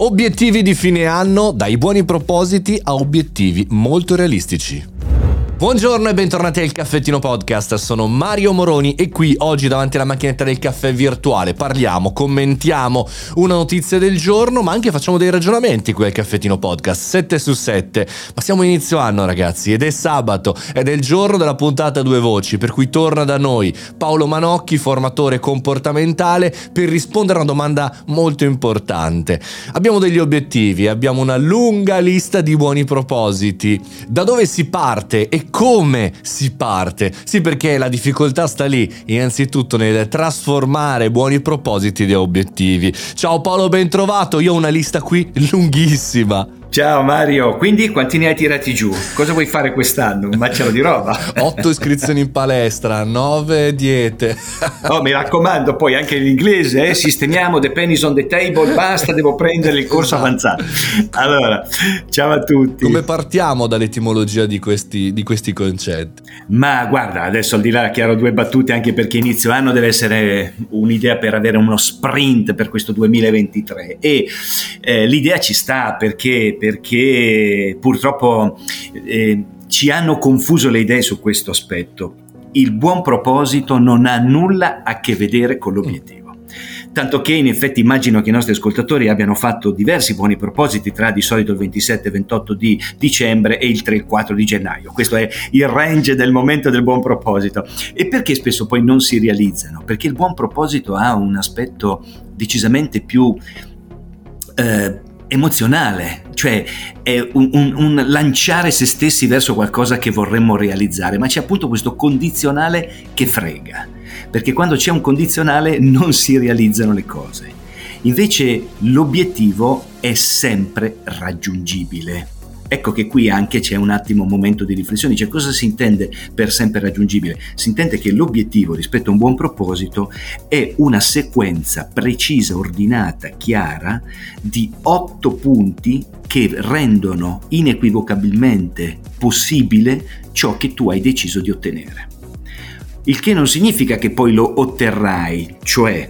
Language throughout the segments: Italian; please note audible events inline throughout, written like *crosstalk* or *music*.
Obiettivi di fine anno, dai buoni propositi a obiettivi molto realistici. Buongiorno e bentornati al Caffettino Podcast, sono Mario Moroni e qui oggi davanti alla macchinetta del caffè virtuale parliamo, commentiamo una notizia del giorno ma anche facciamo dei ragionamenti qui al Caffettino Podcast, 7 su 7, ma siamo inizio anno ragazzi ed è sabato ed è il giorno della puntata due voci per cui torna da noi Paolo Manocchi, formatore comportamentale per rispondere a una domanda molto importante. Abbiamo degli obiettivi, abbiamo una lunga lista di buoni propositi, da dove si parte e come si parte. Sì, perché la difficoltà sta lì, innanzitutto nel trasformare buoni propositi in obiettivi. Ciao Paolo, ben trovato. Io ho una lista qui lunghissima. Ciao Mario, quindi quanti ne hai tirati giù? Cosa vuoi fare quest'anno? Un macero di roba? *laughs* Otto iscrizioni in palestra, nove diete. *laughs* Oh, mi raccomando, poi anche l'inglese, eh? sistemiamo the pennies on the table, basta, devo prendere il corso esatto. avanzato. Allora, ciao a tutti. Come partiamo dall'etimologia di questi, di questi concetti? Ma guarda, adesso al di là chiaro due battute, anche perché inizio anno deve essere un'idea per avere uno sprint per questo 2023 e eh, l'idea ci sta perché perché purtroppo eh, ci hanno confuso le idee su questo aspetto. Il buon proposito non ha nulla a che vedere con l'obiettivo. Tanto che in effetti immagino che i nostri ascoltatori abbiano fatto diversi buoni propositi tra di solito il 27 e 28 di dicembre e il 3 e il 4 di gennaio. Questo è il range del momento del buon proposito. E perché spesso poi non si realizzano? Perché il buon proposito ha un aspetto decisamente più eh, emozionale, cioè è un, un, un, lanciare se stessi verso qualcosa che vorremmo realizzare, ma c'è appunto questo condizionale che frega, perché quando c'è un condizionale non si realizzano le cose. Invece l'obiettivo è sempre raggiungibile. Ecco che qui anche c'è un attimo un momento di riflessione, cioè cosa si intende per sempre raggiungibile? Si intende che l'obiettivo rispetto a un buon proposito è una sequenza precisa, ordinata, chiara di otto punti che rendono inequivocabilmente possibile ciò che tu hai deciso di ottenere. Il che non significa che poi lo otterrai, cioè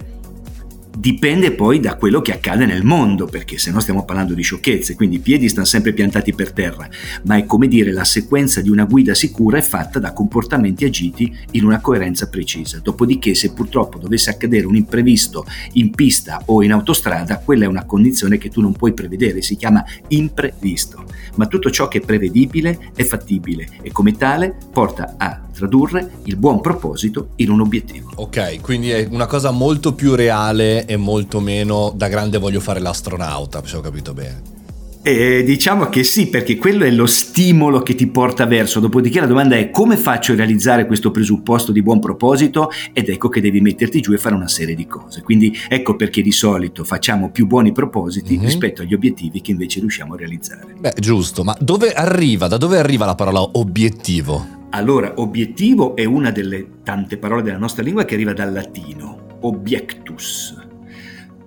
dipende poi da quello che accade nel mondo, perché se no stiamo parlando di sciocchezze, quindi i piedi stanno sempre piantati per terra, ma è come dire la sequenza di una guida sicura è fatta da comportamenti agiti in una coerenza precisa. Dopodiché se purtroppo dovesse accadere un imprevisto in pista o in autostrada, quella è una condizione che tu non puoi prevedere, si chiama imprevisto, ma tutto ciò che è prevedibile è fattibile e come tale porta a tradurre il buon proposito in un obiettivo. Ok, quindi è una cosa molto più reale e molto meno da grande voglio fare l'astronauta, se ho capito bene. Eh, diciamo che sì, perché quello è lo stimolo che ti porta verso. Dopodiché la domanda è come faccio a realizzare questo presupposto di buon proposito? Ed ecco che devi metterti giù e fare una serie di cose. Quindi ecco perché di solito facciamo più buoni propositi mm-hmm. rispetto agli obiettivi che invece riusciamo a realizzare. Beh, giusto, ma dove arriva? Da dove arriva la parola obiettivo? Allora, obiettivo è una delle tante parole della nostra lingua che arriva dal latino, obiectus,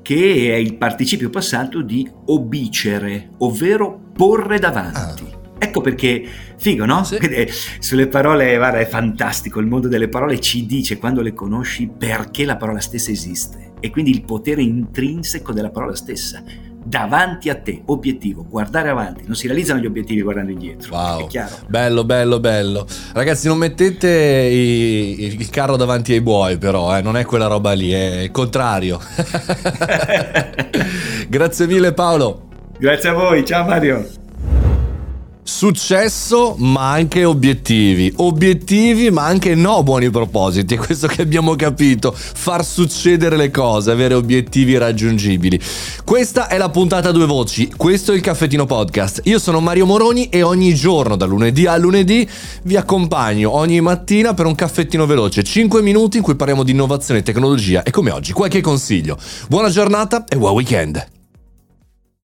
che è il participio passato di obicere, ovvero porre davanti. Ah. Ecco perché, figo, no? Sì. Sulle parole, guarda, è fantastico, il mondo delle parole ci dice quando le conosci perché la parola stessa esiste e quindi il potere intrinseco della parola stessa davanti a te, obiettivo, guardare avanti, non si realizzano gli obiettivi guardando indietro. Wow. Bello, bello, bello. Ragazzi, non mettete i, il carro davanti ai buoi, però, eh, non è quella roba lì, è il contrario. *laughs* *laughs* Grazie mille Paolo. Grazie a voi, ciao Mario. Successo ma anche obiettivi, obiettivi ma anche no buoni propositi, è *laughs* questo che abbiamo capito, far succedere le cose, avere obiettivi raggiungibili. Questa è la puntata a due voci, questo è il caffettino podcast, io sono Mario Moroni e ogni giorno da lunedì a lunedì vi accompagno ogni mattina per un caffettino veloce, 5 minuti in cui parliamo di innovazione tecnologia e come oggi qualche consiglio. Buona giornata e buon weekend!